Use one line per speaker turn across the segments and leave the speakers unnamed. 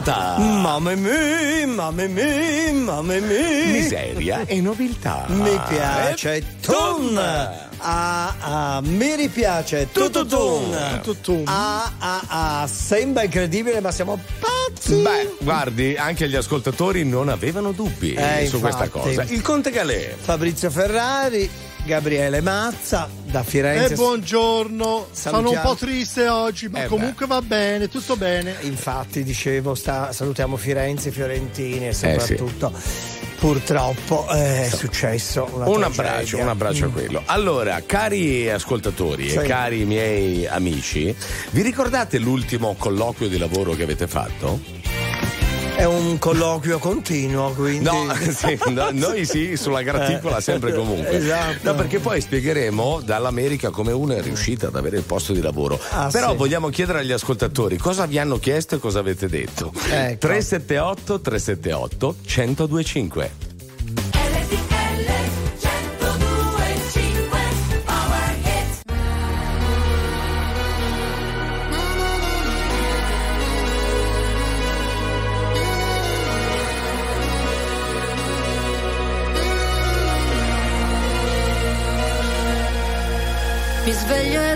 Ta-ta-ta.
Mamma mia, mamma mia, mamma mia.
Miseria e nobiltà.
Mi piace
E
tun. Ah, ah, mi ripiace tututun.
Tututun.
Ah, ah, ah, sembra incredibile, ma siamo pazzi.
Beh, guardi, anche gli ascoltatori non avevano dubbi
Eh,
su questa
infatti.
cosa. Il Conte Galè.
Fabrizio Ferrari, Gabriele Mazza da Firenze.
E buongiorno, sono un
Salutiamo.
po' triste oggi, ma
Eh
comunque va bene, tutto bene.
Infatti, dicevo, sta- salutiamo Firenze, Fiorentini e
sì.
soprattutto, purtroppo, è successo una
Un
tragedia.
abbraccio, un abbraccio a quello. Allora, cari ascoltatori
Sì.
e cari miei amici, vi ricordate l'ultimo colloquio di lavoro che avete fatto?
È un colloquio continuo, quindi.
No, sì, no, noi sì, sulla graticola sempre e comunque.
Esatto.
No, perché poi spiegheremo dall'America come uno è riuscito ad avere il posto di lavoro.
Ah,
Però
sì.
vogliamo chiedere agli ascoltatori cosa vi hanno chiesto e cosa avete detto.
Ecco.
378 378 1025.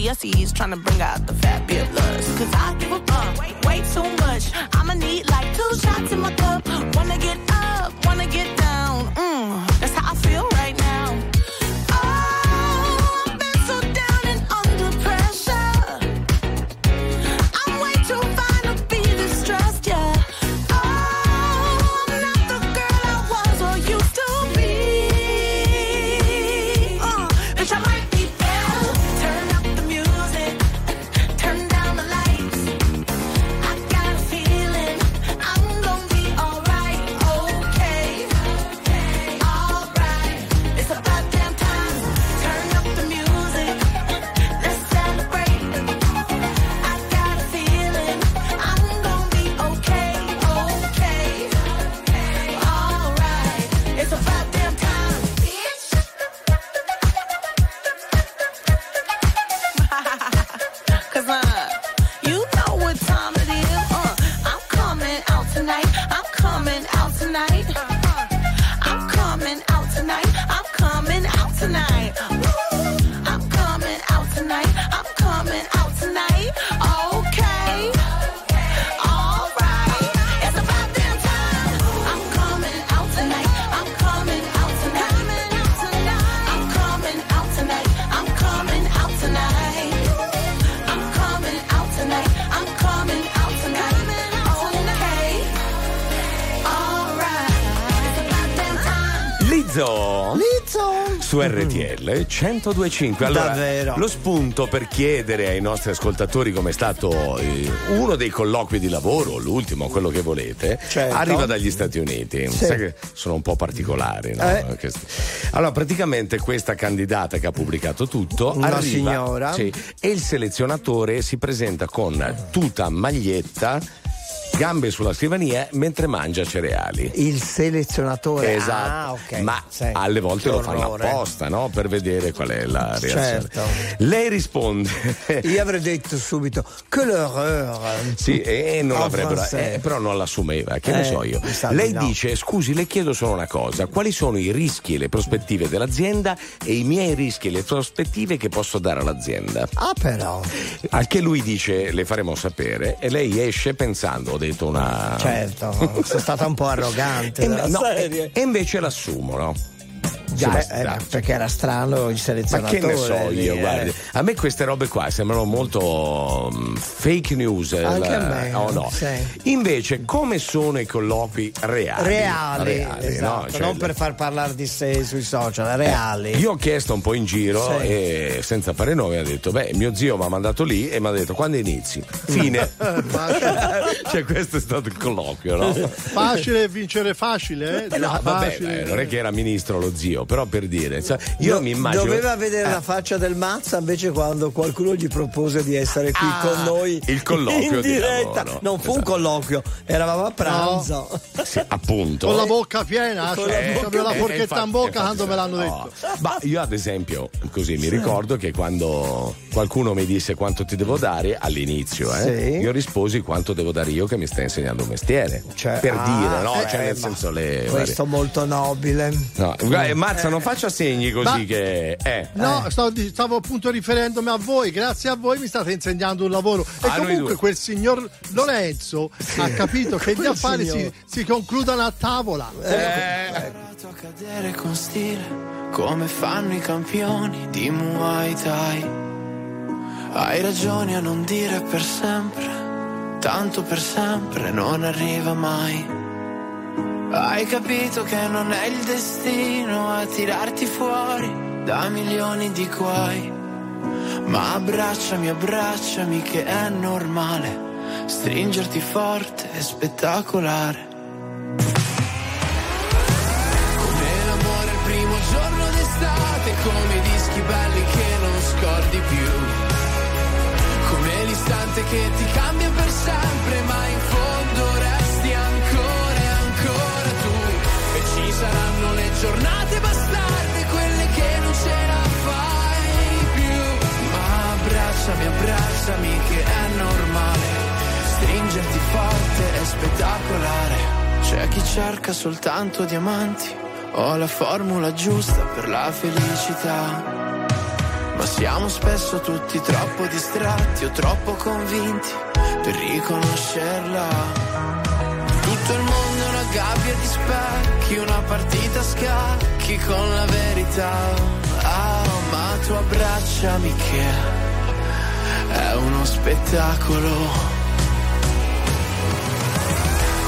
Balenciennes, trying to bring out the fabulous.
RTL 1025. Allora,
Davvero.
lo spunto per chiedere ai nostri ascoltatori come è stato eh, uno dei colloqui di lavoro, l'ultimo, quello che volete,
Certo.
arriva dagli Stati Uniti.
Sì.
Sai che sono un po' particolari, no?
Eh.
Allora, praticamente questa candidata che ha pubblicato tutto
Una
arriva
signora.
sì, e il selezionatore si presenta con tuta, maglietta, gambe sulla scrivania mentre mangia cereali.
Il selezionatore.
Esatto,
Ah, ok.
ma
Sì.
alle volte
Che
lo fanno apposta, no? Per vedere qual è la reazione.
Certo.
Lei risponde.
Io avrei detto subito che l'horreur.
Sì, e non
En
l'avrebbero, eh, però non l'assumeva, che ne
Eh,
so io. Lei
no.
dice: Scusi, le chiedo solo una cosa: quali sono i rischi e le prospettive dell'azienda e i miei rischi e le prospettive che posso dare all'azienda?
Ah, però.
Al che lui dice: Le faremo sapere, e lei esce pensando: Ho detto una.
Certo, sono stata un po' arrogante.
E, no, e- e invece l'assumono.
Già, eh, perché era strano il
Ma
selezionatore.
che ne so io,
eh.
guardi. A me queste robe qua sembrano molto mm, fake news. eh,
Anche
la-
a me,
o no?
sì.
Invece, come sono i colloqui reali?
Reali,
Reali,
esatto,
no? Cioè,
non per far parlare di sé sui social, reali.
Eh, Io ho chiesto un po' in giro
Sì.
e senza fare nome ha detto: Beh, mio zio mi ha mandato lì e mi ha detto quando inizi? Fine. cioè, questo è stato il colloquio, no?
Facile vincere facile, eh?
No, vabbè,
facile.
eh, non è che era ministro lo zio, però per dire, cioè, io
Do-
mi immagino.
Doveva vedere
Eh,
la faccia del Mazza invece quando qualcuno gli propose di essere qui
Ah,
con noi
il colloquio
in
di
diretta.
lavoro.
non fu un
Esatto.
colloquio, eravamo a pranzo.
sì, appunto.
Con la bocca piena,
Con
cioè,
la
avevo la
Eh,
forchetta
infatti-
in bocca
infatti-
quando me l'hanno
no.
detto.
Ma io ad esempio, così mi ricordo che quando qualcuno mi disse quanto ti devo dare all'inizio, eh,
Sì.
io risposi quanto devo dare io che mi stai insegnando un mestiere.
Cioè,
per
ah,
dire, no?
eh,
cioè, nel
ma
senso le.
Questo molto nobile.
No, guarda, Mazza non faccia segni così
Ma-
che. Eh.
No, stavo, di- stavo appunto riferendomi a voi, grazie a voi mi state insegnando un lavoro. E
Ah,
comunque quel signor Lorenzo ha capito che gli affari si, si concludono a tavola.
Eh.
a cadere con stile come fanno i campioni di Muay Thai. Hai ragione a non dire per sempre, tanto per sempre non arriva mai. Hai capito che non è il destino a tirarti fuori da milioni di guai. Ma abbracciami, abbracciami che è normale stringerti forte e spettacolare. Come l'amore il primo giorno d'estate, come i dischi belli che non scordi più. Come l'istante che ti cambia per sempre, ma in giornate bastarde, quelle che non ce la fai più. Ma abbracciami, abbracciami che è normale. Stringerti forte è spettacolare. C'è chi cerca soltanto diamanti. Ho la formula giusta per la felicità. Ma siamo spesso tutti troppo distratti o troppo convinti per riconoscerla. Tutto il mondo gabbia di specchi, una partita a scacchi con la verità. Ah, ma tu abbracciami che è uno spettacolo.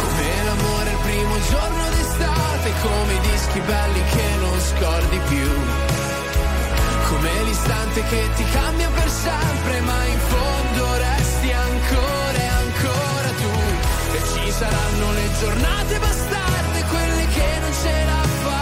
Come l'amore il primo giorno d'estate, come i dischi belli che non scordi più. Come l'istante che ti cambia per sempre, ma in fondo resti ancora saranno le giornate bastarde, quelle che non ce la fai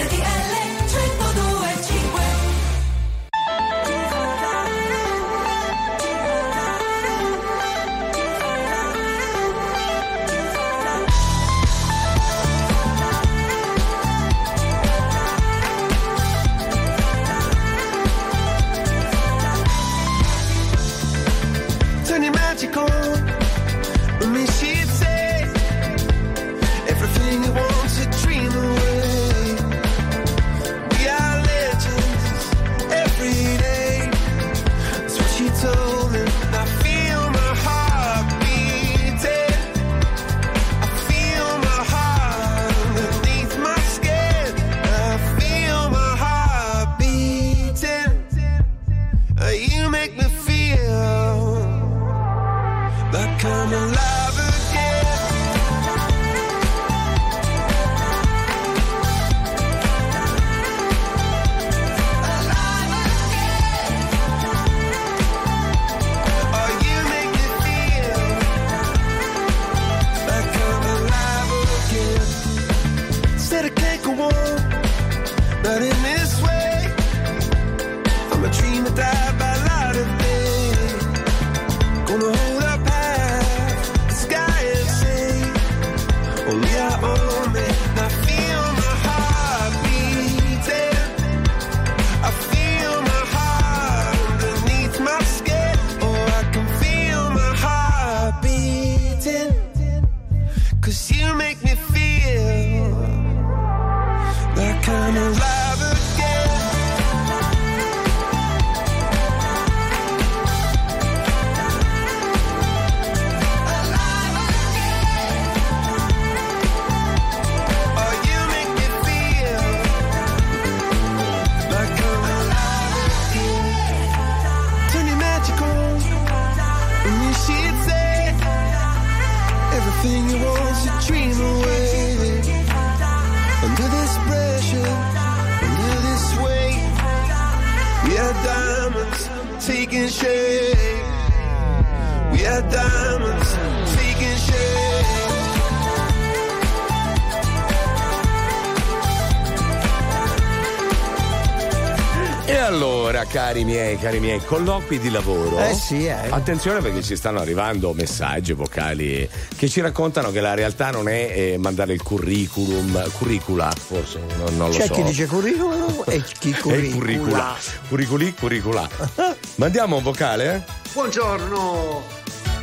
Cari miei, colloqui di lavoro.
Eh sì, eh.
Attenzione perché ci stanno arrivando messaggi vocali che ci raccontano che la realtà non è eh, mandare il curriculum, curricula forse, non, non lo
C'è
so.
chi dice curriculum e chi
È il
curricula.
curricula. Curriculi, curricula. Mandiamo un vocale? eh?
Buongiorno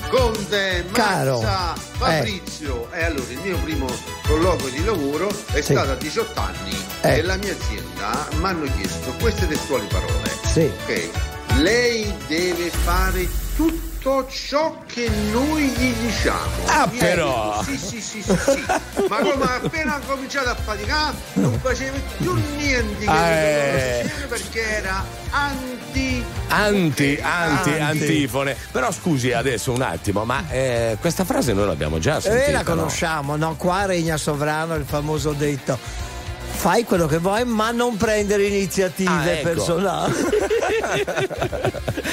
Conte,
Caro.
Mazza, Fabrizio. E allora il mio primo colloquio di lavoro è
Sì.
stato a 18 anni
Eh.
e la mia azienda mi hanno chiesto queste testuali parole.
Sì.
Ok, lei deve fare tutto ciò che noi gli diciamo.
Ah,
Mi
però.
detto, Sì, sì, sì, sì, sì. Ma come appena ha cominciato a faticare non faceva più niente
Ah, eh.
perché era anti
Anti, anti,
Anti.
antifone. Però scusi adesso un attimo, ma eh, questa frase noi l'abbiamo già sentita.
Eh, la
no?
conosciamo, no? Qua regna sovrano il famoso detto. Fai quello che vuoi, ma non prendere iniziative
Ah, ecco.
personali.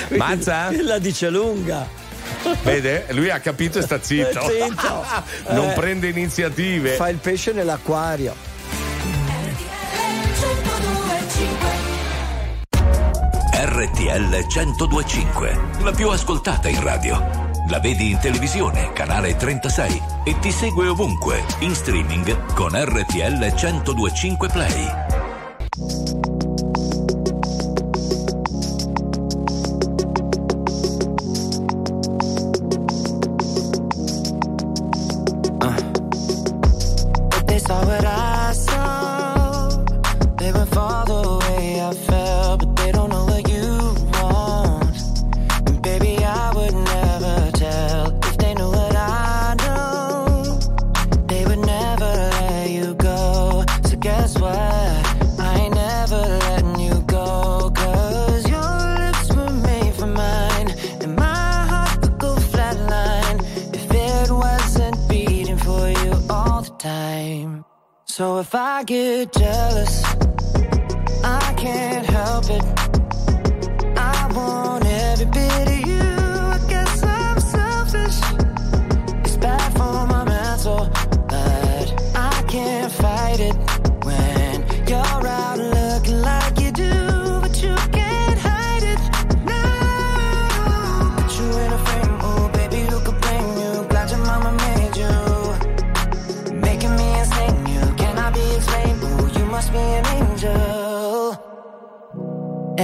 Mazza?
La dice lunga.
Vede? Lui ha capito e sta zitto.
Zitto.
non
Eh.
prende iniziative.
Fa il pesce nell'acquario.
RTL 1025, la più ascoltata in radio. La vedi in televisione, canale 36 e ti segue ovunque, in streaming con RTL 1025 Play.
If they saw what I saw, they fall the I get jealous,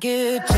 Get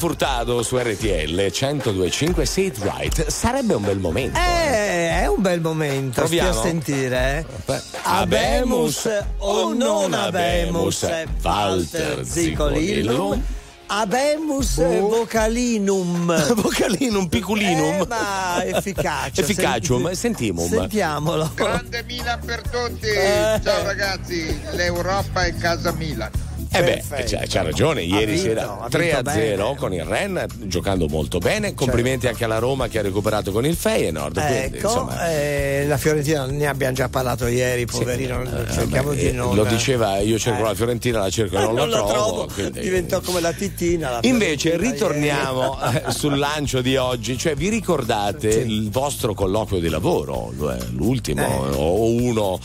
Furtado su RTL 1025 Say It Right. Sarebbe un bel momento.
Eh, è un bel momento.
Proviamo?
Stia a sentire. eh. Abemus o non abemus,
Walter
Zicolinum.
Zicolino.
Abemus vocalinum.
Vocalinum piccolinum.
Eh, ma efficace.
Efficacium,
Senti-
sentimum.
Sentiamolo.
Grande Milan per tutti.
Eh.
Ciao ragazzi, l'Europa è casa Milan.
Eh beh, c'ha, c'ha ragione, ieri
vinto,
sera
ha
3 a
vinto
0
bene.
con il Ren, giocando molto bene. Complimenti anche alla Roma che ha recuperato con il Feyenoord. quindi,
Ecco,
insomma,
eh, la Fiorentina ne abbiamo già parlato ieri, poverino.
eh,
cerchiamo
vabbè,
di
eh,
non.
Lo diceva, io cerco
Eh.
la Fiorentina, la cerco e non,
non
la
la
trovo.
trovo,
quindi-
diventò come la titina. la
Invece ritorniamo eh, sul lancio di oggi, cioè vi ricordate il vostro colloquio di lavoro, l'ultimo
Eh.
o uno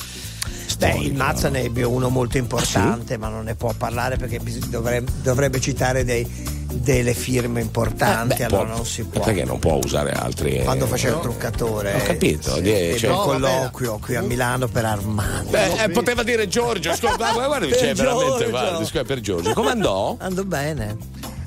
Beh,
storico,
il Mazza
no?
ne ebbe uno molto importante, ma non ne può parlare perché dovrebbe, dovrebbe citare dei- delle firme importanti,
Eh, beh,
allora
può-
non si può.
Perché non può usare altri.
Quando faceva il truccatore,
Ho capito,
sì,
di- cioè-
un
No,
colloquio qui a Milano per Armani.
Beh, eh, poteva dire Giorgio, scusa, guarda, c'è veramente
Giorgio.
guarda, per Giorgio. Come andò?
Andò bene.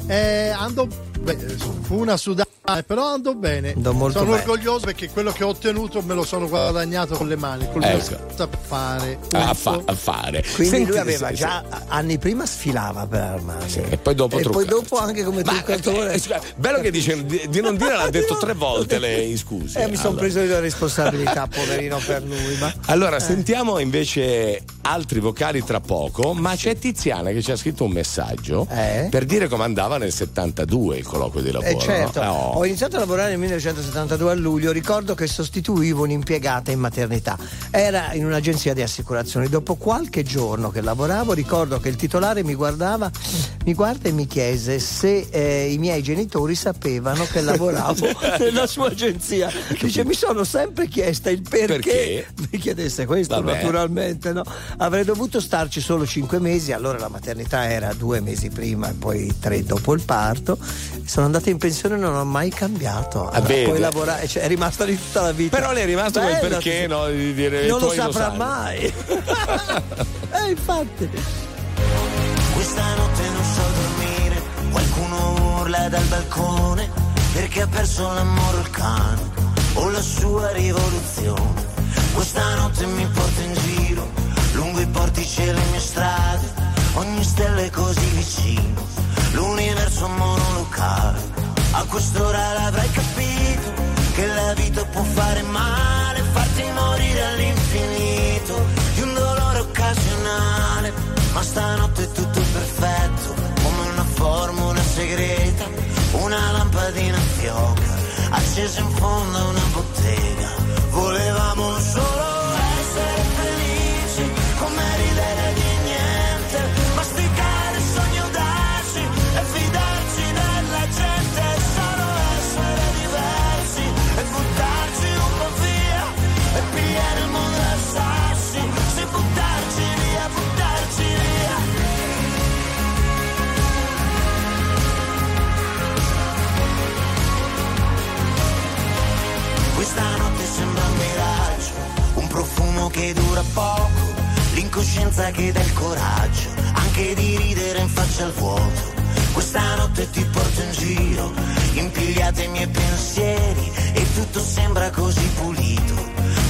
Eh, andò, beh, fu una sudata male, però ando bene.
Ando molto
sono
bene.
orgoglioso perché quello che ho ottenuto me lo sono guadagnato con le mani, col mio
Ecco.
saper fare.
A, fa- a fare.
Quindi
Senti,
lui aveva
se-
già anni prima sfilava per Armani.
Sì, e poi dopo
E poi dopo anche come
Ma,
truccatore.
eh, scusa, bello che dice di, di non dire l'ha detto tre volte lei, scusi.
Eh, mi sono
Allora.
preso io la responsabilità, poverino per lui. Ma...
Allora, sentiamo invece altri vocali tra poco, ma c'è Tiziana che ci ha scritto un messaggio
Eh?
per dire come andava nel 72 il colloquio di lavoro.
Eh certo,
no? Oh.
Ho iniziato a lavorare nel 1972 a luglio, ricordo che sostituivo un'impiegata in maternità. Era in un'agenzia di assicurazioni. Dopo qualche giorno che lavoravo, ricordo che il titolare mi guardava, mi guarda e mi chiese se eh, i miei genitori sapevano che lavoravo nella sua agenzia. Dice, mi sono sempre chiesta il perché,
Perché?
mi chiedesse questo
Vabbè.
naturalmente, no? Avrei dovuto starci solo cinque mesi, allora la maternità era due mesi prima e poi tre dopo il parto. Sono andata in pensione e non ho mai cambiato.
Ah, vede.
poi lavorare, cioè, è rimasta lì tutta la vita.
Però le è rimasto quel
Bella,
perché
sì.
no, di dire
Non lo saprà
sanno.
mai. eh, infatti.
Questa notte non so dormire, qualcuno urla dal balcone perché ha perso l'amore il cane o la sua rivoluzione. Questa notte mi porta in giro, lungo i portici e le mie strade, ogni stella è così vicino, l'universo monolocale. A quest'ora l'avrai capito, che la vita può fare male, farti morire all'infinito, di un dolore occasionale. Ma stanotte è tutto perfetto, come una formula segreta, una lampadina fioca, accesa in fondo a una bottega. Volevamo solo che dura poco, l'incoscienza che dà il coraggio, anche di ridere in faccia al vuoto. Questa notte ti porto in giro, impigliate i miei pensieri e tutto sembra così pulito,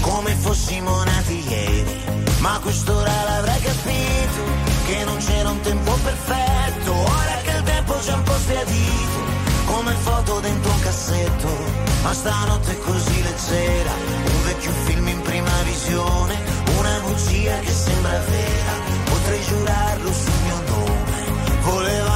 come fossimo nati ieri. Ma quest'ora l'avrai capito, che non c'era un tempo perfetto, ora che il tempo c'è un po' sbiadito, come foto dentro un cassetto. Ma stanotte è così leggera, un vecchio film in prima visione, una bugia che sembra vera, potrei giurarlo sul mio nome. Volevamo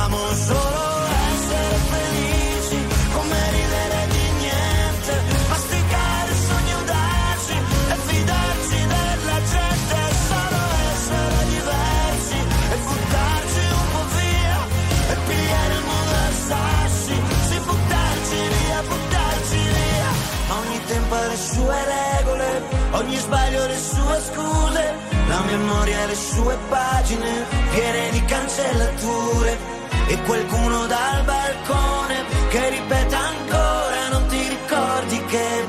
ogni sbaglio le sue scuse, la memoria le sue pagine piene di cancellature. E qualcuno dal balcone che ripete ancora, non ti ricordi che,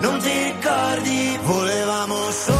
non ti ricordi, volevamo solo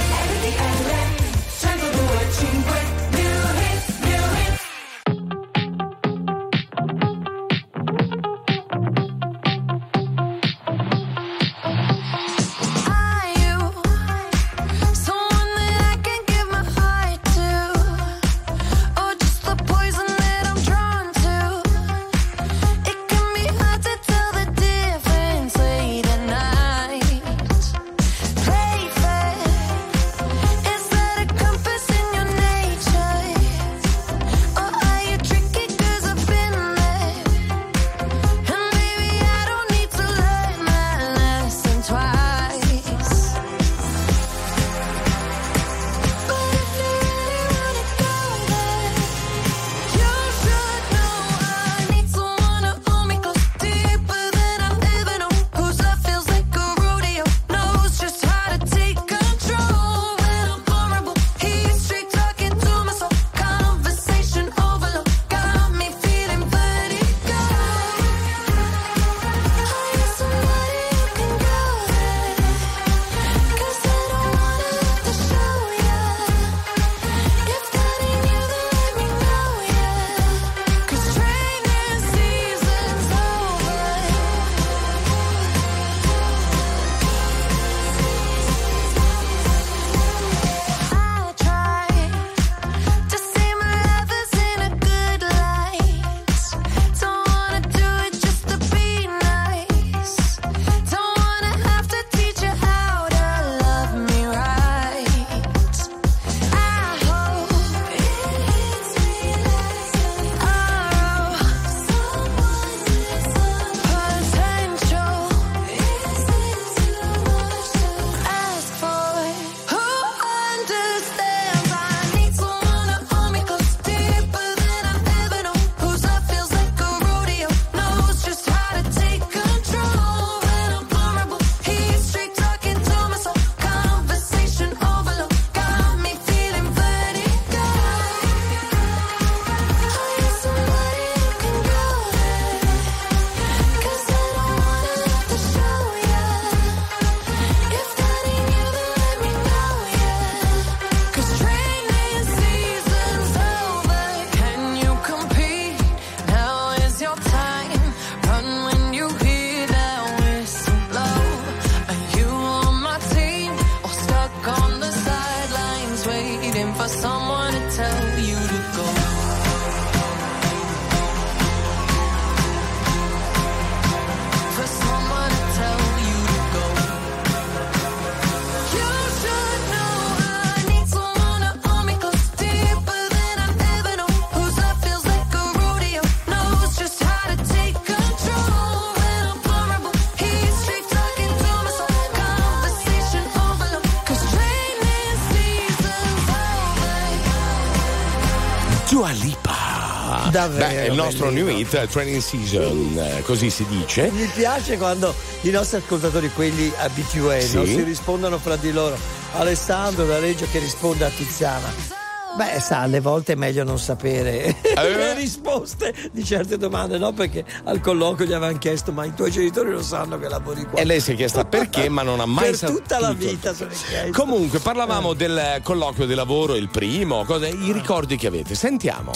Davvero
Beh, è il nostro
bellino.
new hit, Training Season, eh, così si dice.
Mi piace quando i nostri ascoltatori, quelli abituati,
Sì.
no, si rispondono fra di loro. Alessandro da Reggio che risponde a Tiziana. Beh, sa, alle volte è meglio non sapere le risposte di certe domande, no? Perché al colloquio gli avevano chiesto: ma i tuoi genitori lo sanno che lavori qua?
E lei si è chiesta perché, ma non ha mai
per
saputo.
tutta la vita se ne è chiesto.
Comunque, parlavamo del colloquio di lavoro, il primo, cosa- i ricordi che avete. Sentiamo.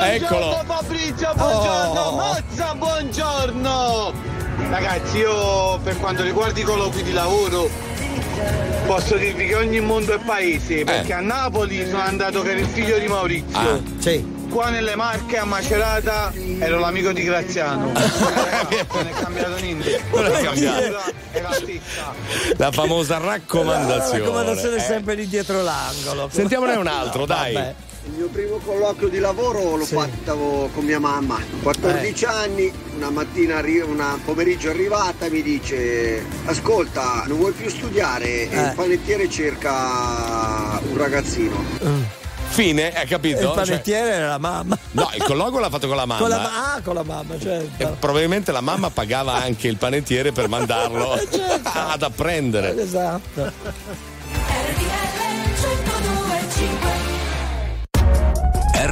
Buongiorno
Eccolo.
Fabrizio, buongiorno,
Oh.
Mazza, buongiorno. Ragazzi, io per quanto riguarda i colloqui di lavoro posso dirvi che ogni mondo è paese, perché a Napoli sono andato che era il figlio di Maurizio.
Ah,
sì.
Qua nelle Marche a Macerata ero l'amico di Graziano. Eh, non è cambiato niente.
Non è cambiato.
La
famosa raccomandazione.
La raccomandazione è
Eh,
sempre lì dietro l'angolo.
Sentiamone un altro, dai.
Vabbè.
Il mio primo colloquio di lavoro l'ho fatto con mia mamma, 14 anni, una mattina, arri- una pomeriggio arrivata mi dice ascolta non vuoi più studiare e
Eh.
il panettiere cerca un ragazzino.
Fine, hai capito?
E il
Cioè-
panettiere era la mamma.
no, il colloquio l'ha fatto con la mamma.
Con la, ma- ah, con la mamma, certo.
E probabilmente la mamma pagava anche il panettiere per mandarlo
Certo.
ad apprendere.
Esatto.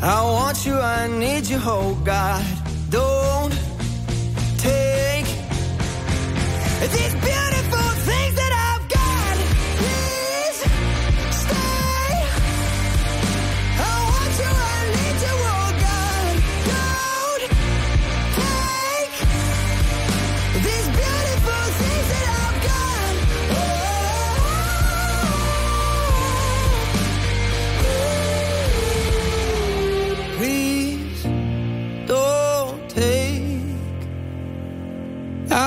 I want you, I need you, oh God. Don't take these beautiful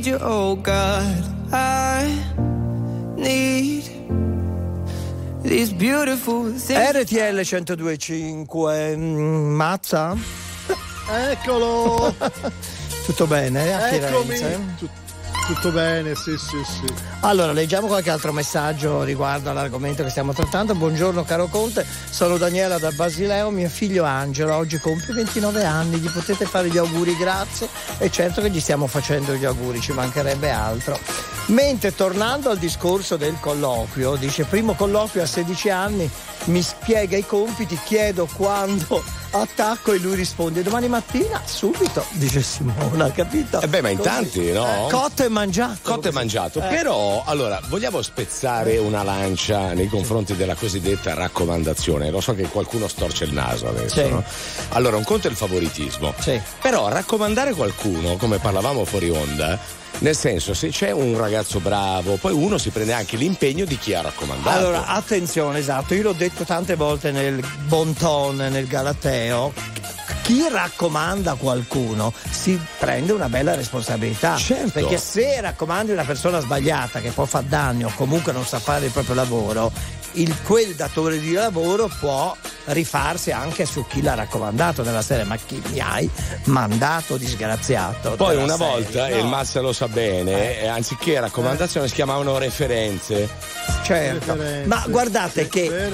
need you, oh God. I need these beautiful things.
RTL 1025 mm, Mazza?
Eccolo!
Tutto bene? A
Eccomi!
Firenze?
Tut- tutto bene, sì, sì, sì.
Allora, leggiamo qualche altro messaggio riguardo all'argomento che stiamo trattando. Buongiorno caro Conte, sono Daniela da Basileo, mio figlio Angelo oggi compie 29 anni, gli potete fare gli auguri, grazie. E certo che gli stiamo facendo gli auguri, ci mancherebbe altro. Mentre tornando al discorso del colloquio, dice primo colloquio a 16 anni, mi spiega i compiti, chiedo quando attacco e lui risponde domani mattina subito, dice Simona, capito?
Eh beh, ma in tanti, no?
Eh, cotto e mangiato.
Cotto e mangiato.
Eh.
Però, allora, vogliamo spezzare una lancia nei confronti della cosiddetta raccomandazione. Lo so che qualcuno storce il naso adesso,
Sì.
no? Allora, un conto è il favoritismo.
Sì.
Però raccomandare qualcuno, come parlavamo fuori onda, nel senso, se c'è un ragazzo bravo, poi uno si prende anche l'impegno di chi ha raccomandato.
Allora, attenzione, esatto, io l'ho detto tante volte nel Bonton, nel Galateo. Chi raccomanda qualcuno si prende una bella responsabilità.
Certo.
Perché se raccomandi una persona sbagliata che può far danni o comunque non sa fare il proprio lavoro, il, quel datore di lavoro può rifarsi anche su chi l'ha raccomandato nella serie. Ma chi mi hai mandato disgraziato?
Poi una
serie,
volta,
no?
e il Mazza lo sa bene, eh, anziché raccomandazione si chiamavano referenze.
Certo,
Referenze,
ma guardate
sì,
che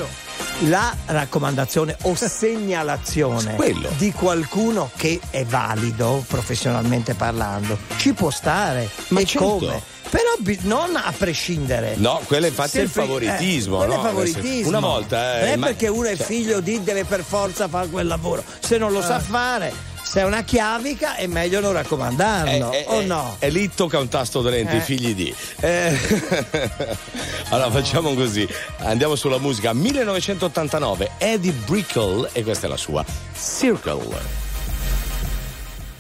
la raccomandazione o segnalazione
Quello.
di qualcuno che è valido professionalmente parlando ci può stare
Ma
e
certo.
come però non a prescindere
No, quello infatti
Se
è il favoritismo.
eh,
no?
è favoritismo
Una volta. eh,
non è
ma-
perché uno è
cioè,
figlio di deve per forza fare quel lavoro se non lo sa fare se è una chiavica è meglio non raccomandarlo
eh,
o
eh,
no
E lì tocca un tasto dolente,
Eh.
i figli di. Eh, allora facciamo così, andiamo sulla musica. 1989, Eddie Brickle, e questa è la sua, Circle.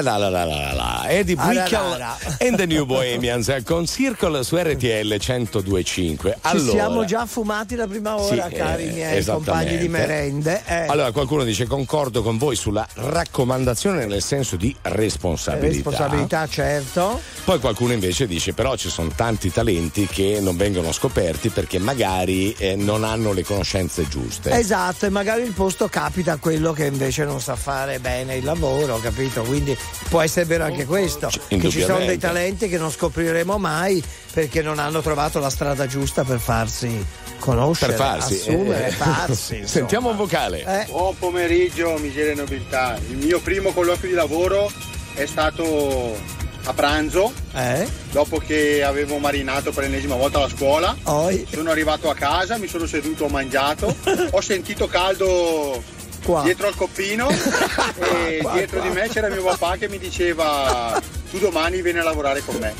La la la la la la Eddie
Ah,
Brickell and the New Bohemians eh, con Circle su RTL 1025.
Ci
Allora,
siamo già fumati la prima ora,
Sì,
cari
eh,
miei compagni di merende. Eh,
Allora, qualcuno dice concordo con voi sulla raccomandazione nel senso di responsabilità.
responsabilità, certo.
Poi qualcuno invece dice però ci sono tanti talenti che non vengono scoperti perché magari eh, non hanno le conoscenze giuste.
Esatto, e magari il posto capita a quello che invece non sa fare bene il lavoro, capito? Quindi può essere vero anche questo. Che ci sono dei talenti che non scopriremo mai perché non hanno trovato la strada giusta per farsi conoscere,
per farsi.
assumere,
eh,
farsi. insomma.
Sentiamo un vocale.
Eh.
Buon pomeriggio, miseria e nobiltà. Il mio primo colloquio di lavoro è stato a pranzo,
Eh?
dopo che avevo marinato per l'ennesima volta la scuola.
Poi?
Sono arrivato a casa, mi sono seduto, ho mangiato, ho sentito caldo
Qua.
dietro al coppino e
Qua,
dietro
qua.
di me c'era mio papà che mi diceva tu domani vieni a lavorare con me.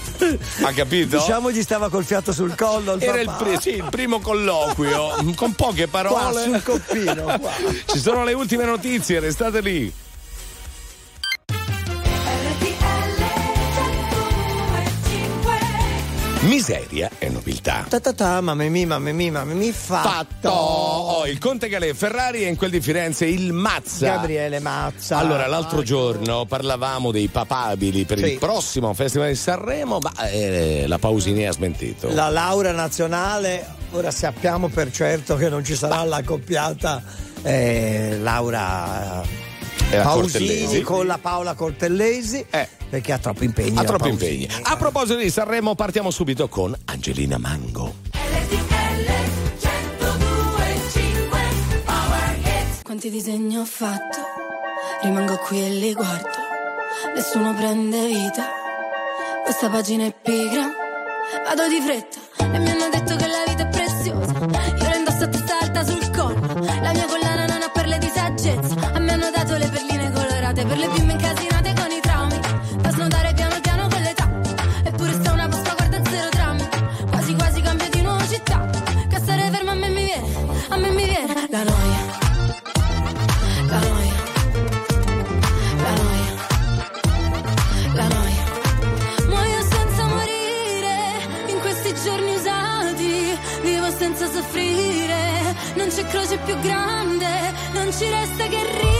Ha capito?
Diciamo gli stava col fiato sul collo. Il
Era il, pri- sì, il primo colloquio con poche parole.
Qua, sul coppino, qua.
Ci sono le ultime notizie, restate lì. Miseria e nobiltà.
Ta ta ta, mamma mia, mamma mia, mamma mia, fatto.
Oh, il Conte Galè Ferrari e in quel di Firenze il Mazza.
Gabriele Mazza.
Allora, l'altro giorno parlavamo dei papabili per
Sì.
il prossimo Festival di Sanremo, ma eh, la Pausini ha smentito.
La laurea nazionale, ora sappiamo per certo che non ci sarà la coppiata eh, Laura
la
Pausini con la Paola Cortellesi perché ha troppi impegni.
Ha troppi
Pausini.
impegni. A proposito di Sanremo, partiamo subito con Angelina Mango.
Quanti disegni ho fatto, rimango qui e li guardo, nessuno prende vita, questa pagina è pigra, vado di fretta e mi hanno detto che la vita è preziosa, più grande. Non ci resta che ridere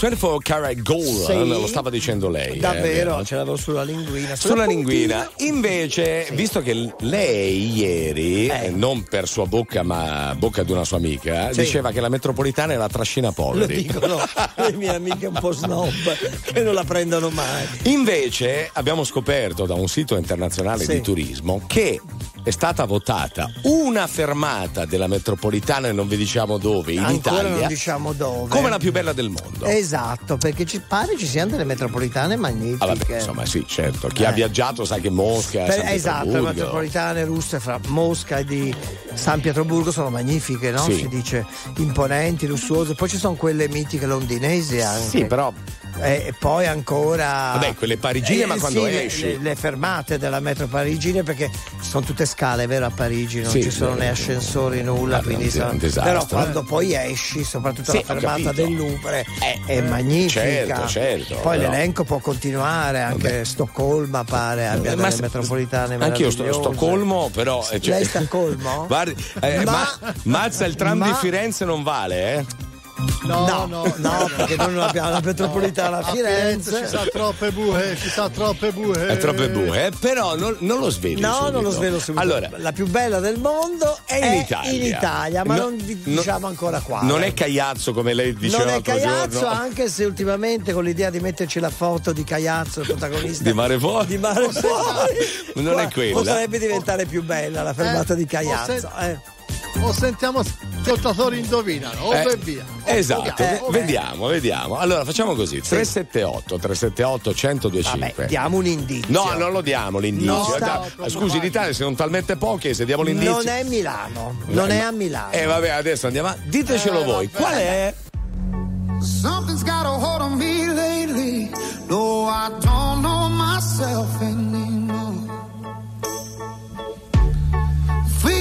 24 Karat Gold,
Sì.
eh, lo stava dicendo lei. eh,
Davvero,
vero?
ce l'avevo sulla linguina.
Sulla linguina. Invece, visto che lei ieri, eh, non per sua bocca, ma bocca di una sua amica,
Sì.
diceva che la metropolitana è la trascina
Lo
poveri.
dicono le mie amiche un po' snob che non la prendono mai.
Invece abbiamo scoperto da un sito internazionale
Sì.
di turismo che è stata votata una fermata della metropolitana e non vi diciamo dove, in
Ancora
Italia,
non diciamo dove.
come la più bella del mondo.
Esatto, perché ci pare ci siano delle metropolitane magnifiche.
Ah, vabbè, insomma, sì, certo. Chi ha
Eh.
viaggiato sa che Mosca,
Per- esatto, le metropolitane russe fra Mosca e di San Pietroburgo sono magnifiche, no?
Sì.
Si dice imponenti, lussuose. Poi ci sono quelle mitiche londinesi anche.
Sì, però
E e poi ancora.
Vabbè, quelle parigine, ma quando
sì,
esci.
Le, le fermate della metro parigine, perché sono tutte scale, vero? A Parigi non
Sì,
ci sono né ascensori, nulla.
Ah,
quindi sono-
disastro,
Però
eh.
quando poi esci, soprattutto
Sì,
la fermata del Louvre, è magnifica.
certo, certo,
Poi
però-
l'elenco può continuare, anche Stoccolma pare abbia
Ma
delle
s-
metropolitane
Anch'io sto a
meravigliose.
Stoccolmo, però. eh, cioè-
Lei Colmo?
Guardi, eh,
Ma-
ma, mazza il tram
ma-
di Firenze non vale, eh?
No, no, perché noi non abbiamo la metropolitana a Firenze.
Ci sono troppe buche, ci sono troppe buche.
È troppe bue, eh, però non, non lo sveli.
No,
subito.
non lo svelo subito.
Allora,
la più bella del mondo è,
in Italia.
in Italia, ma
No-
non vi
no-
diciamo ancora qua.
non è Cagliazzo come lei diceva
non è Cagliazzo,
giorno.
anche se ultimamente con l'idea di metterci la foto di Cagliazzo, il protagonista
Di Mare Fuori.
di Mare Fuori,
Non è quella.
Potrebbe diventare più bella la fermata
Eh,
di Cagliazzo.
o se-
eh.
O sentiamo ascoltatori indovinano, o
Eh,
e via.
Esatto,
Eh, ok.
vediamo, vediamo. Allora facciamo così: 378 378 1025.
Vabbè, diamo un indizio.
No, non lo diamo l'indizio.
No,
Eh,
sta-
dai, Scusi, l'Italia sono talmente poche, se diamo l'indizio.
Non è Milano, non
No,
è
ma-
a Milano.
Eh vabbè, adesso andiamo. a- Ditecelo
Eh,
voi,
vabbè.
qual è?
Something's got a hold on me lately. No, I don't know myself anymore.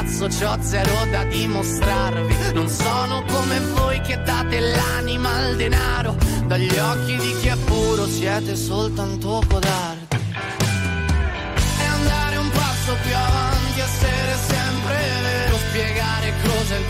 Cazzo, c'ho zero da dimostrarvi. Non sono come voi che date l'anima al denaro. Dagli occhi di chi è puro siete soltanto codardi. E andare un passo più avanti, essere sempre vero. Spiegare cos'è il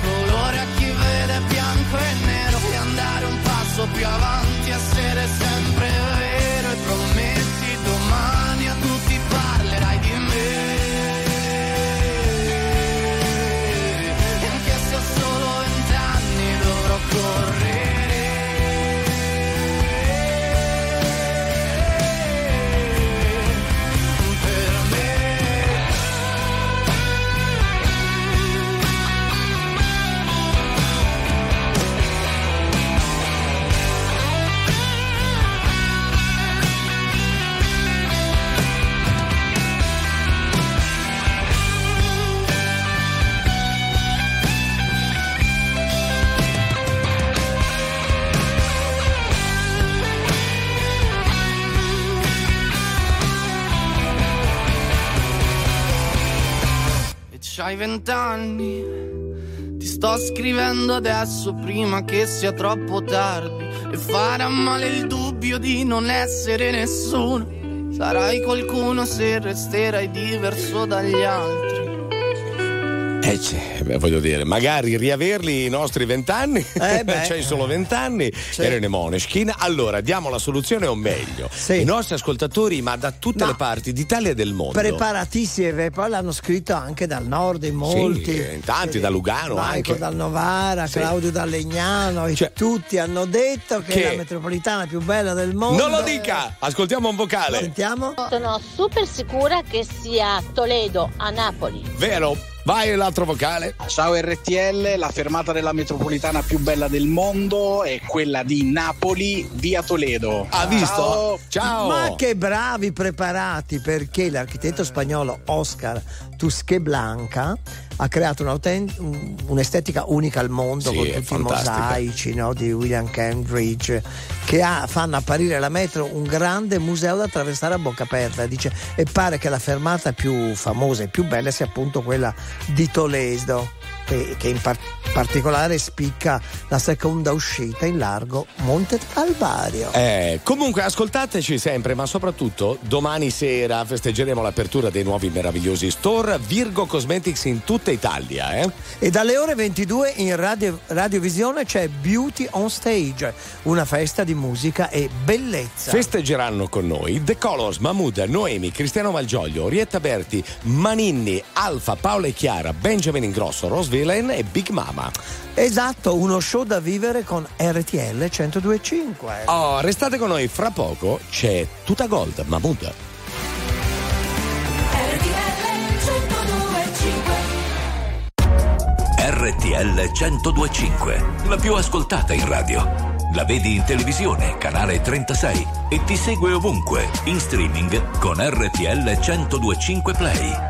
c'hai vent'anni. Ti sto scrivendo adesso prima che sia troppo tardi e farà male il dubbio di non essere nessuno. Sarai qualcuno se resterai diverso dagli altri.
Eh, c'è, beh, voglio dire, magari riaverli i nostri vent'anni,
Eh, beh.
c'hai solo vent'anni, erano i Moneskin. Allora, diamo la soluzione o meglio, i nostri ascoltatori, ma da tutte le parti d'Italia e del mondo.
Preparatissimi, e poi l'hanno scritto anche dal nord in molti.
Sì, in tanti, da Lugano
Marco
anche.
dal Novara,
Sì.
Claudio dal Legnano, e tutti hanno detto che,
Che-
è la metropolitana più bella del mondo.
Non lo dica! Ascoltiamo un vocale.
Sentiamo.
Sono super sicura che sia Toledo a Napoli.
Vero? Vai l'altro vocale.
Ciao RTL, la fermata della metropolitana più bella del mondo è quella di Napoli via Toledo.
Ha visto?
Ciao.
Ma che bravi preparati perché l'architetto spagnolo Oscar Tusqueblanca ha creato un'estetica unica al mondo
Sì,
con tutti i mosaici no, di William Cambridge che ha- fanno apparire la metro un grande museo da attraversare a bocca aperta. Dice, e pare che la fermata più famosa e più bella sia appunto quella di Toledo che, che in par- particolare spicca la seconda uscita in largo Monte Calvario
Eh, comunque ascoltateci sempre, ma soprattutto domani sera festeggeremo l'apertura dei nuovi meravigliosi store Virgo Cosmetics in tutta Italia. Eh?
E dalle ore 22 in radio, radiovisione c'è Beauty on Stage, una festa di musica e bellezza.
Festeggeranno con noi The Colors, Mahmood, Noemi, Cristiano Malgioglio, Orietta Berti, Maninni, Alfa, Paola e Chiara, Benjamin Ingrosso, Rose Villain e Big Mama.
esatto, uno show da vivere con RTL 1025.
Oh, restate con noi, fra poco c'è Tuta Gold, Mahmood.
RTL 1025, la più ascoltata in radio. La vedi in televisione, canale 36 e ti segue ovunque, in streaming con RTL 1025 Play.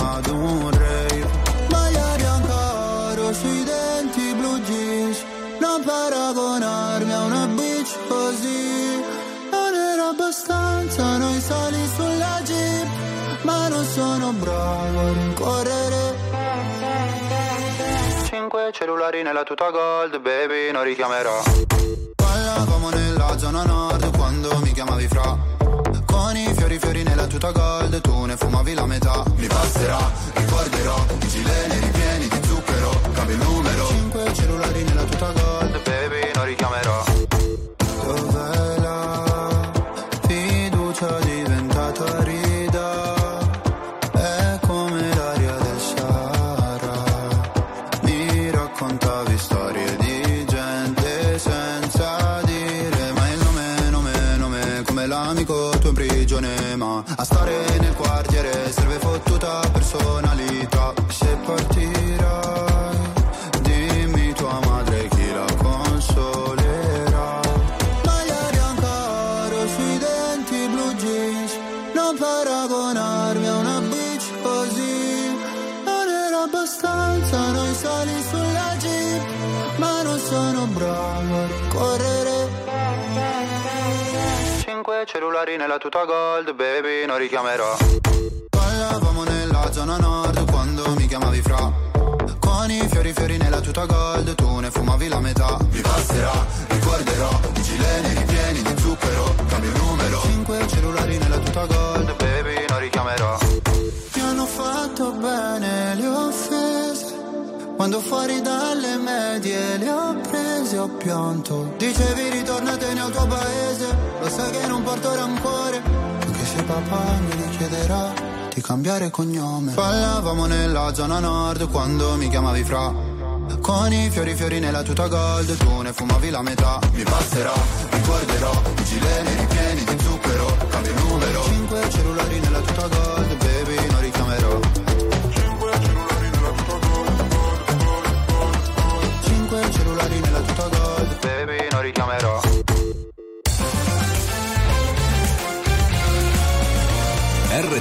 sali sulla jeep ma non sono bravo a rincorrere Cinque cellulari nella tuta gold, baby, non richiamerò. Parlavamo nella zona nord quando mi chiamavi fra. Con i fiori fiori nella tuta gold, tu ne fumavi la metà. Mi passerà, ricorderò, i gileni ripieni di zucchero, cambio il numero. Cinque cellulari nella tuta gold, baby, non richiamerò. Cellulari nella tuta gold baby non richiamerò. Parlavamo nella zona nord quando mi chiamavi fra. Con i fiori fiori nella tuta gold tu ne fumavi la metà. Mi passerà, ricorderò, i gileni ripieni di zucchero, cambio numero. Cinque cellulari nella tuta gold baby non richiamerò. Mi hanno fatto bene le offese quando fuori dalle medie le ho ho pianto. Dicevi ritornatene al tuo paese Lo sai che non porto rancore. Anche se papà mi richiederà di cambiare cognome. Parlavamo nella zona nord quando mi chiamavi fra. Con i fiori fiori nella tuta gold Tu ne fumavi la metà. Mi passerà, ricorderò I gileni ripieni di zucchero Cambio numero. Cinque cellulari nella tuta gold Baby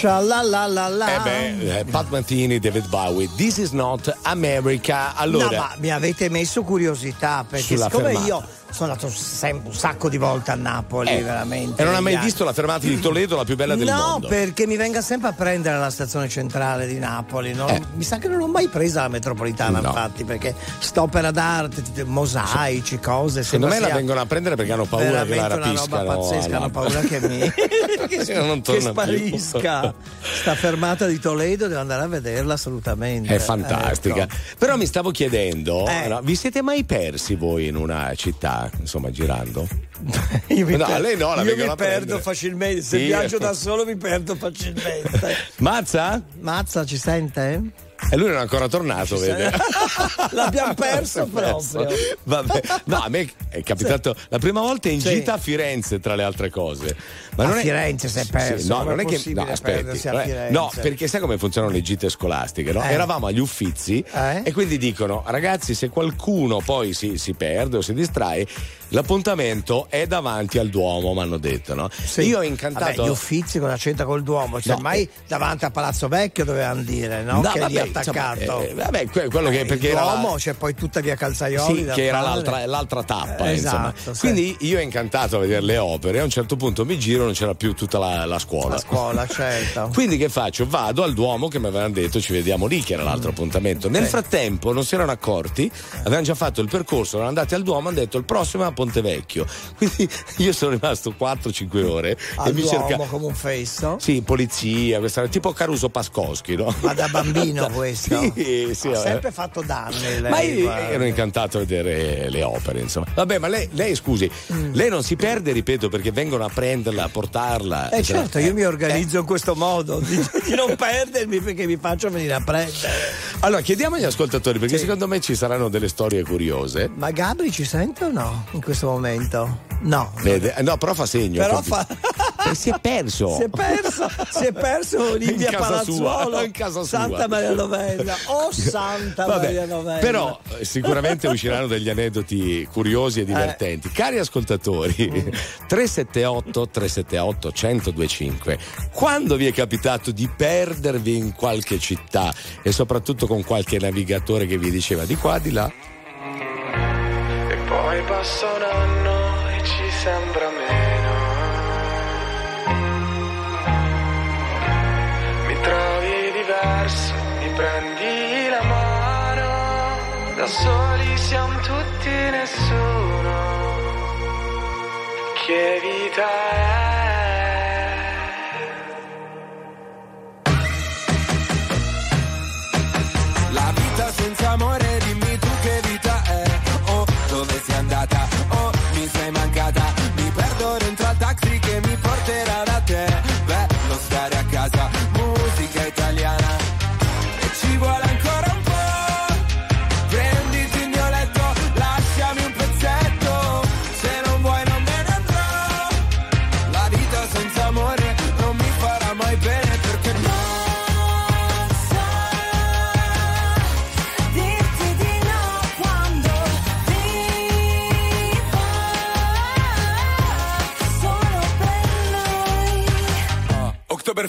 Scialalalala. Eh beh, eh, Pat Mantini, David Bowie, This is not America. Allora,
No, ma mi avete messo curiosità perché siccome
fermata.
io sono andato sempre un sacco di volte a Napoli,
Eh,
veramente.
e non ha mai visto la fermata di Toledo, la più bella del
no,
mondo.
perché mi venga sempre a prendere alla stazione centrale di Napoli. no?
Eh.
Mi sa che non l'ho mai presa la metropolitana,
No.
infatti, perché st'opera d'arte, t- mosaici, cose.
Secondo me la vengono a prendere perché hanno paura che la
veramente una
rapiscano.
roba pazzesca, hanno paura che mi
Che non
che sparisca. Sta fermata di Toledo, devo andare a vederla assolutamente.
È fantastica.
Ecco.
Però mi stavo chiedendo,
Eh.
no, vi siete mai persi voi in una città, insomma, girando?
Io mi,
No,
per-
lei no, la
io mi perdo
prendere.
facilmente. Se
Sì.
viaggio da solo mi perdo facilmente.
Mazza?
Mazza, ci sente?
E lui non è ancora tornato, vede?
L'abbiamo perso proprio.
Vabbè. No, a me è capitato la prima volta in
Sì.
gita a Firenze, tra le altre cose.
A Firenze si è perso,
Sì, no, non è che.
possibile
No, aspetti. non è-
Firenze?
no, perché sai come funzionano le gite scolastiche? No?
Eh.
Eravamo agli uffizi
Eh?
e quindi dicono: ragazzi, se qualcuno poi si, si perde o si distrae, l'appuntamento è davanti al Duomo, mi hanno detto. No? Io ho incantato.
Vabbè, gli uffizi con la c'entra col Duomo, cioè
No.
mai davanti a Palazzo Vecchio dovevano dire, no?
No,
che è lì
vabbè,
attaccato.
insomma, eh, vabbè, que- quello che
Eh,
perché
il
era la-
Duomo c'è poi tutta via Calzaioli
Sì, che era l'altra, l'altra tappa,
Eh,
insomma.
esatto, sì.
Quindi io incantato a vedere le opere, a un certo punto mi giro, non c'era più tutta la, la scuola.
La scuola, certo.
Quindi che faccio? Vado al Duomo che mi avevano detto ci vediamo lì, che era l'altro appuntamento. Nel
Sì.
frattempo non si erano accorti, avevano già fatto il percorso, erano andati al Duomo, hanno detto il prossimo è a Ponte Vecchio. Quindi io sono rimasto 4-5 ore
Al
e mi
Duomo
cerca.
come un fesso.
Sì, polizia, questa, tipo Caruso Pascoschi, no?
Ma da bambino questo.
Sì, sì,
ha
eh.
sempre fatto danni. Lei,
Ma io
guarda.
ero incantato a vedere le opere, insomma. Vabbè, ma lei, lei, scusi,
Mm.
lei non si perde, ripeto, perché vengono a prenderla, a portarla.
Eh certo, io mi organizzo in questo modo, di, di non perdermi perché mi faccio venire a prendere.
Allora, chiediamo agli ascoltatori, perché secondo me ci saranno delle storie curiose.
Ma Gabri ci sente o no in questo momento? No.
Vede? eh, No, però fa segno.
Però fa...
E si è perso.
Si è perso, si è perso in via
casa sua,
Palazzuolo,
in casa sua.
Santa Maria Novella. Oh Santa
Vabbè,
Maria Novella.
Però eh, sicuramente usciranno degli aneddoti curiosi e divertenti.
Eh.
Cari ascoltatori, 378 378 1025, quando vi è capitato di perdervi in qualche città e soprattutto con qualche navigatore che vi diceva di qua, di là?
Poi passa un anno e ci sembra meno. Mi trovi diverso, mi prendi la mano. Da soli siamo tutti nessuno. Che vita è?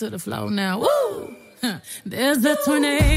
To the floor now. Woo! There's a tornado.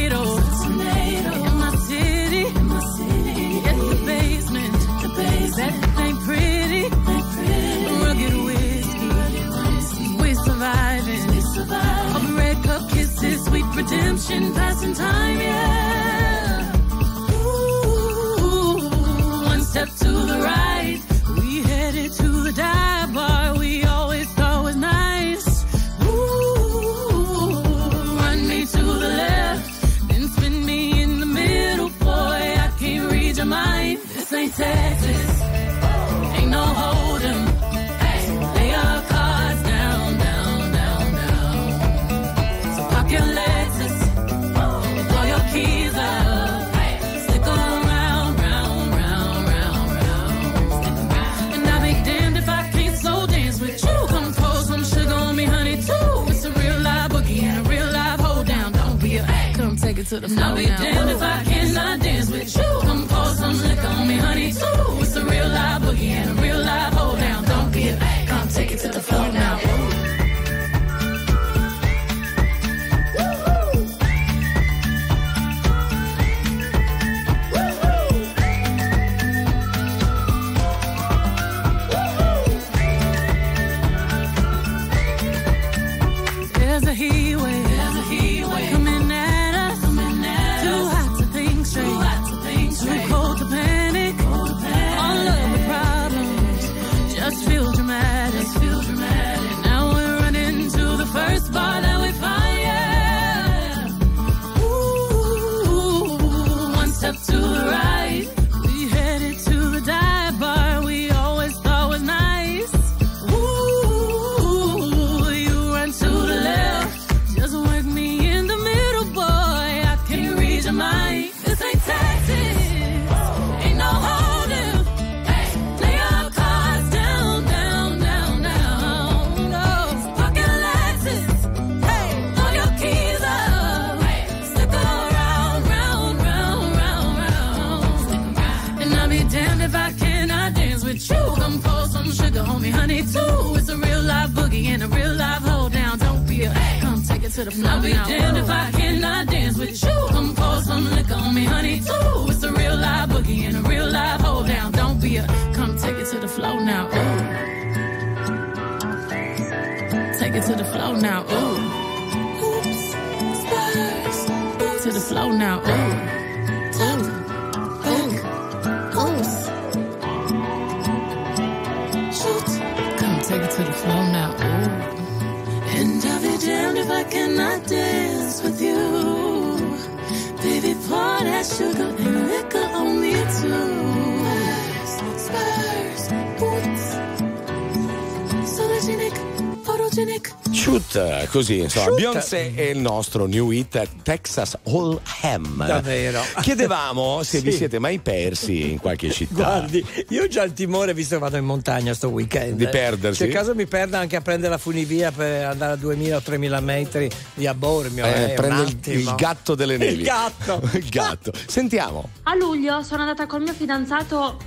Così insomma,
Shoot.
Beyoncé e il nostro new hit Texas All Ham.
Davvero.
Chiedevamo se vi
Sì.
siete mai persi in qualche città.
Guardi, io ho già il timore, visto che vado in montagna sto weekend.
Di perdersi?
Se a caso mi perda anche a prendere la funivia per andare a 2000 o 3000 metri di Abormio.
Eh,
eh, un
prende il, il gatto delle nevi.
Il gatto.
il gatto. Sentiamo.
A luglio sono andata col mio fidanzato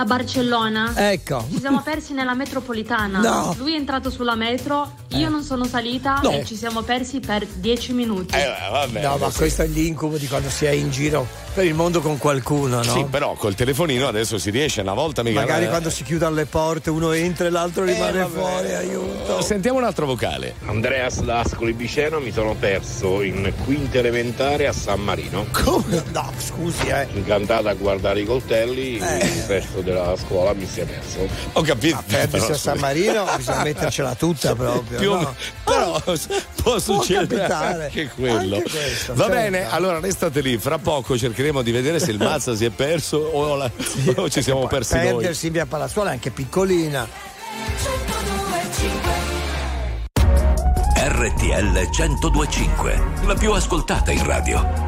a Barcellona.
Ecco.
Ci siamo persi nella metropolitana.
No.
Lui è entrato sulla metro, io non sono salita
No.
e ci siamo persi per 10 minuti.
Eh, vabbè,
no, ma
adesso-
questo è l'incubo di quando si è in giro per il mondo con qualcuno, no?
Sì, però col telefonino adesso si riesce una volta mica.
Magari
eh,
quando si chiudono le porte uno entra e l'altro rimane
vabbè.
fuori, aiuto.
Sentiamo un altro vocale.
Andreas da Ascoli Piceno mi sono perso in quinta elementare a San Marino.
Come? No, scusi, eh.
Incantato a guardare i coltelli,
Eh.
il resto della scuola mi si è perso.
Ho capito.
Perdersi
però,
a San Marino bisogna mettercela tutta proprio.
Più
no?
Però può succedere
capitare.
anche quello.
Anche questo,
Va
certo.
bene, allora restate lì, fra poco cercheremo di vedere se il Mazza si è perso o, la- o ci siamo persi noi.
Perdersi in via Palazzuola è anche piccolina.
RTL 1025, la più ascoltata in radio.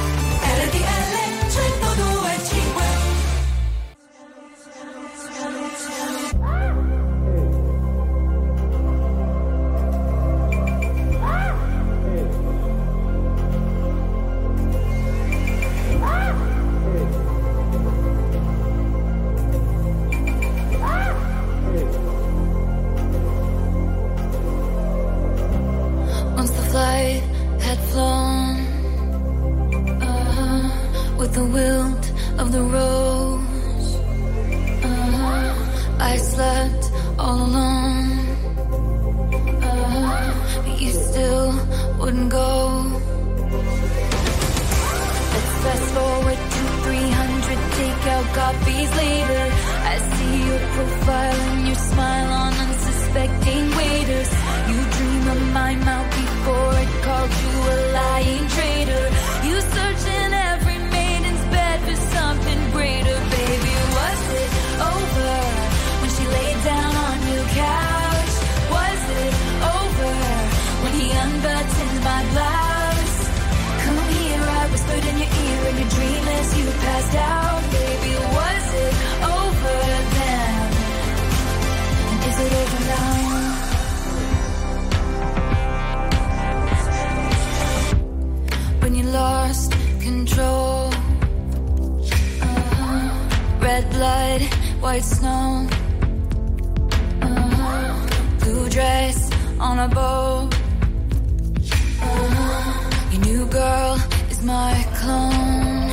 was my clone.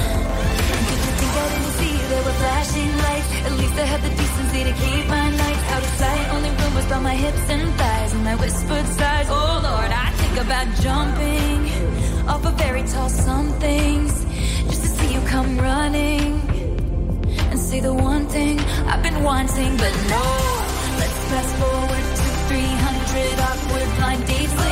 Did you think I didn't see there were flashing lights? At least I had the decency to keep my nights out of sight. Only rumors about my hips and thighs and my whispered sighs. Oh Lord, I think about jumping off a very tall somethings just to see you come running and say the one thing I've been wanting, but no. Let's fast forward to 300 awkward blind dates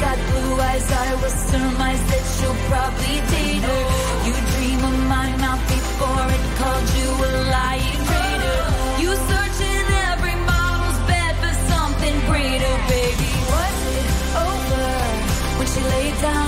got blue eyes, I will surmise that she'll probably date her. You dream of my mouth before it called you a lying traitor. You search in every model's bed for something greater, baby. Was it over when she laid down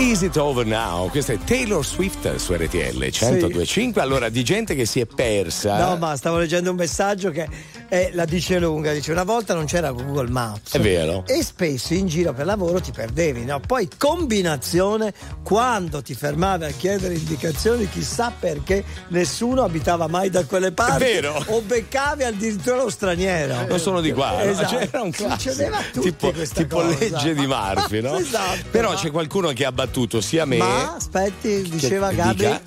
Is it over now? Questa è Taylor Swift su RTL 1025. Allora, di gente che si è persa.
No, ma stavo leggendo un messaggio che eh, la dice lunga. Dice: Una volta non c'era Google Maps.
È vero.
E spesso in giro per lavoro ti perdevi, no? Poi combinazione, quando ti fermavi a chiedere indicazioni, chissà perché nessuno abitava mai da quelle parti.
vero.
O beccavi addirittura lo straniero.
Non sono di qua, no?
Esatto.
c'era un classico.
Succedeva a tutti
tipo, tipo
cosa.
legge di Murphy, no?
Esatto,
Però
ma-
c'è qualcuno che ha battuto sia me.
Ma aspetti, diceva
che
Gabri.
dica-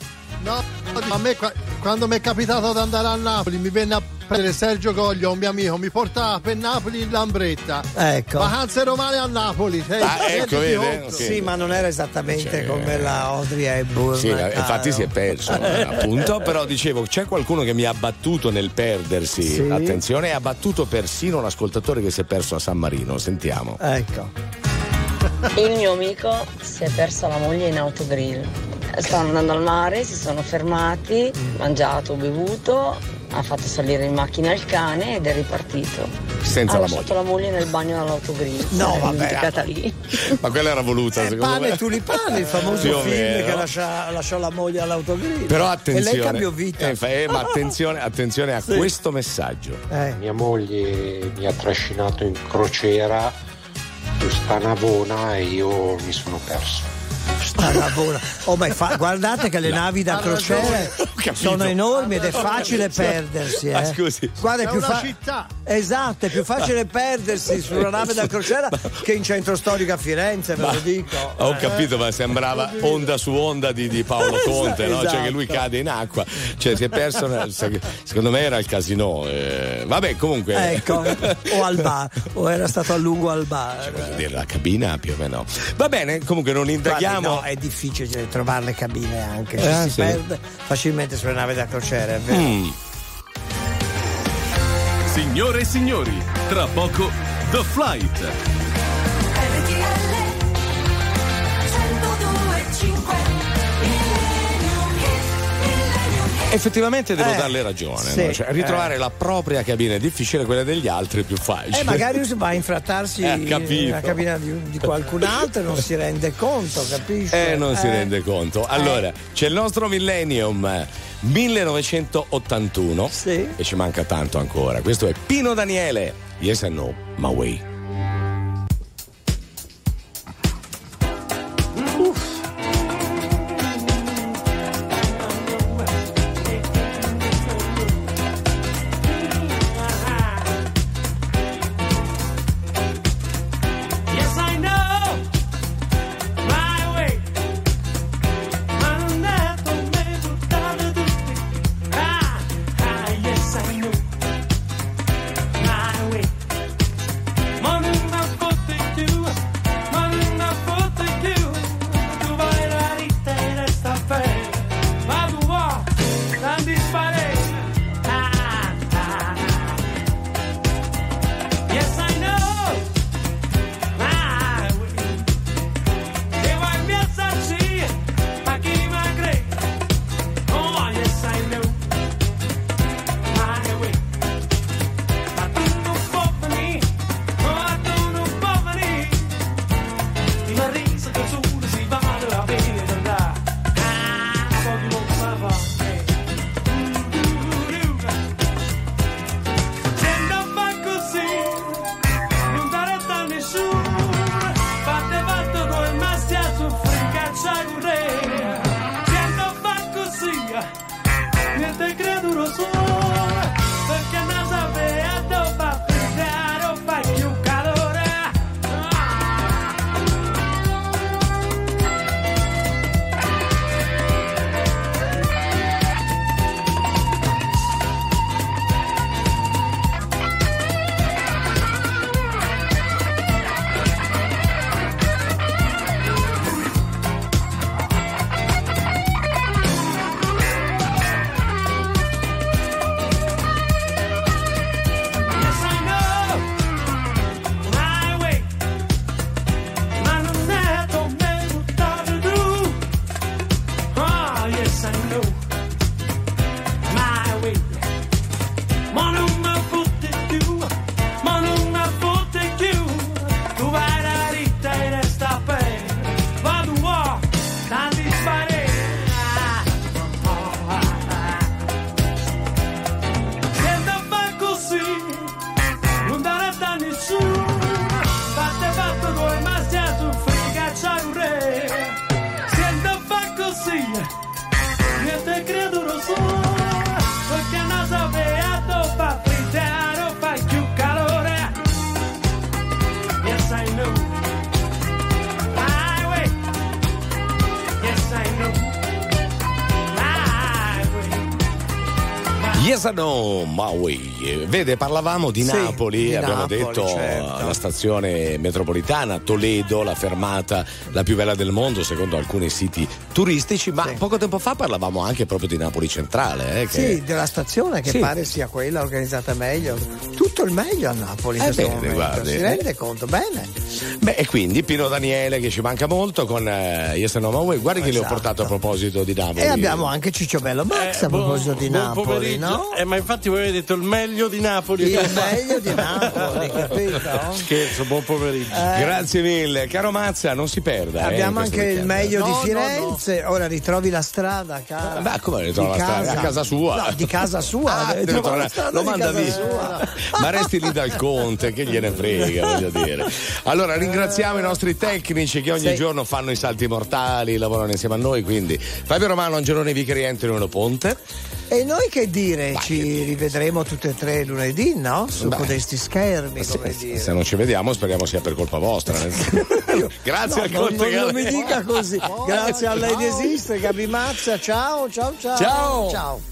No, a me qua- quando mi è capitato di andare a Napoli mi venne a prendere Sergio Coglio, un mio amico, mi portava per Napoli in Lambretta.
Ecco.
Vacanze romane a Napoli. Sei,
Ah, ecco, vede?
conto.
Ok.
Sì, ma non era esattamente
Cioè,
come la Audrey Hepburn.
Sì,
caro.
infatti si è perso, eh, appunto. Però dicevo, c'è qualcuno che mi ha battuto nel perdersi.
Sì.
Attenzione, ha battuto persino un ascoltatore che si è perso a San Marino. Sentiamo.
Ecco.
Il mio amico si è perso la moglie in autogrill. Stavano andando al mare, si sono fermati, mangiato, bevuto, ha fatto salire in macchina il cane ed è ripartito.
Senza
ha
la
lasciato la moglie nel bagno dell'autogrill.
No, vabbè.
dimenticata lì.
Ma quella era voluta,
Eh,
secondo
pane
me.
e tulipani, il famoso
Più o
film
meno.
che lascia- lasciò la moglie all'autogrill.
Però
E
attenzione.
lei cambiò vita.
Eh, eh, ma attenzione, attenzione a
Sì.
questo messaggio.
Eh.
Mia moglie mi ha trascinato in crociera su Spanavona e io mi sono perso.
Sta lavora. Oh, ma fa- guardate che le navi da crociere. Sono enormi ed è facile perdersi.
Ma
Eh.
scusi.
Guarda, è più
una
fa-
città.
Esatto, è più facile perdersi su una nave da crociera che in centro storico a Firenze, ve lo dico.
Ho
Eh.
capito, ma sembrava onda su onda di, di Paolo Conte, no? Cioè che lui
Esatto.
cade in acqua. Cioè, si è perso. nel- Secondo me era il casino. eh, Vabbè, comunque.
Ecco, o al bar, o era stato a lungo al bar.
Voglio dire, la cabina più o meno. Va bene, comunque non
Guardi,
indaghiamo.
no, è difficile trovare le cabine anche, ci
Eh,
si
sì.
perde facilmente sulle navi da crociera, è vero.
Mm.
Signore e signori, tra poco The Flight.
Effettivamente devo
Eh,
darle ragione.
sì,
no? Cioè, ritrovare
eh.
la propria cabina è difficile, quella degli altri è più facile.
E magari va a infrattarsi
Eh,
nella cabina di, di qualcun altro e non si rende conto, capisci?
Eh, non si
Eh.
rende conto. Allora, c'è il nostro millennium eh, 1981 e ci manca tanto ancora. Questo è Pino Daniele. Yes and no, my way.
Yes
or no, Maui. Vede, parlavamo di
Sì,
Napoli,
di
abbiamo
Napoli,
detto
certo.
la stazione metropolitana, Toledo, la fermata la più bella del mondo secondo alcuni siti turistici, ma poco tempo fa parlavamo anche proprio di Napoli centrale. Eh, che...
Sì, della stazione che
Sì.
pare sia quella organizzata meglio. Tutto il meglio a Napoli
Eh, bene, guardi.
Si rende conto? Bene.
Beh, e quindi Pino Daniele che ci manca molto con eh, Yes or no, Maui. Guardi che li ho
Esatto.
portato a proposito di Napoli.
E abbiamo anche Ciccio Bello Max a proposito di
buon
Napoli,
pomeriggio.
no?
Eh, ma infatti voi avete detto il meglio di Napoli.
Il meglio di Napoli, capito?
Scherzo, buon pomeriggio.
Eh.
Grazie mille, caro Mazza, non si perda. eh,
Abbiamo anche il
weekend.
meglio
No,
di
no,
Firenze. Ora ritrovi la strada, cara.
Ma come ritrovo
Di
la strada?
casa.
A casa sua?
No, di casa sua.
Ah,
Ritrovi la strada
lo
di
manda via.
sua.
Ma resti lì dal conte, che gliene frega, voglio dire. Allora, ringraziamo i nostri tecnici che ogni
Sì.
giorno fanno i salti mortali, lavorano insieme a noi. Quindi, Fabio Romano, Angelone Vicheri, Antonio Ponte.
E noi che dire? Ci rivedremo tutte e tre lunedì, no? Su
Beh.
codesti schermi, come
Se,
dire.
se non ci vediamo, speriamo sia per colpa vostra. Grazie
No,
al Conte
non- non mi dica così. Grazie a lei di esistere, Gabi Mazza. Ciao, ciao, ciao.
Ciao.
Ciao.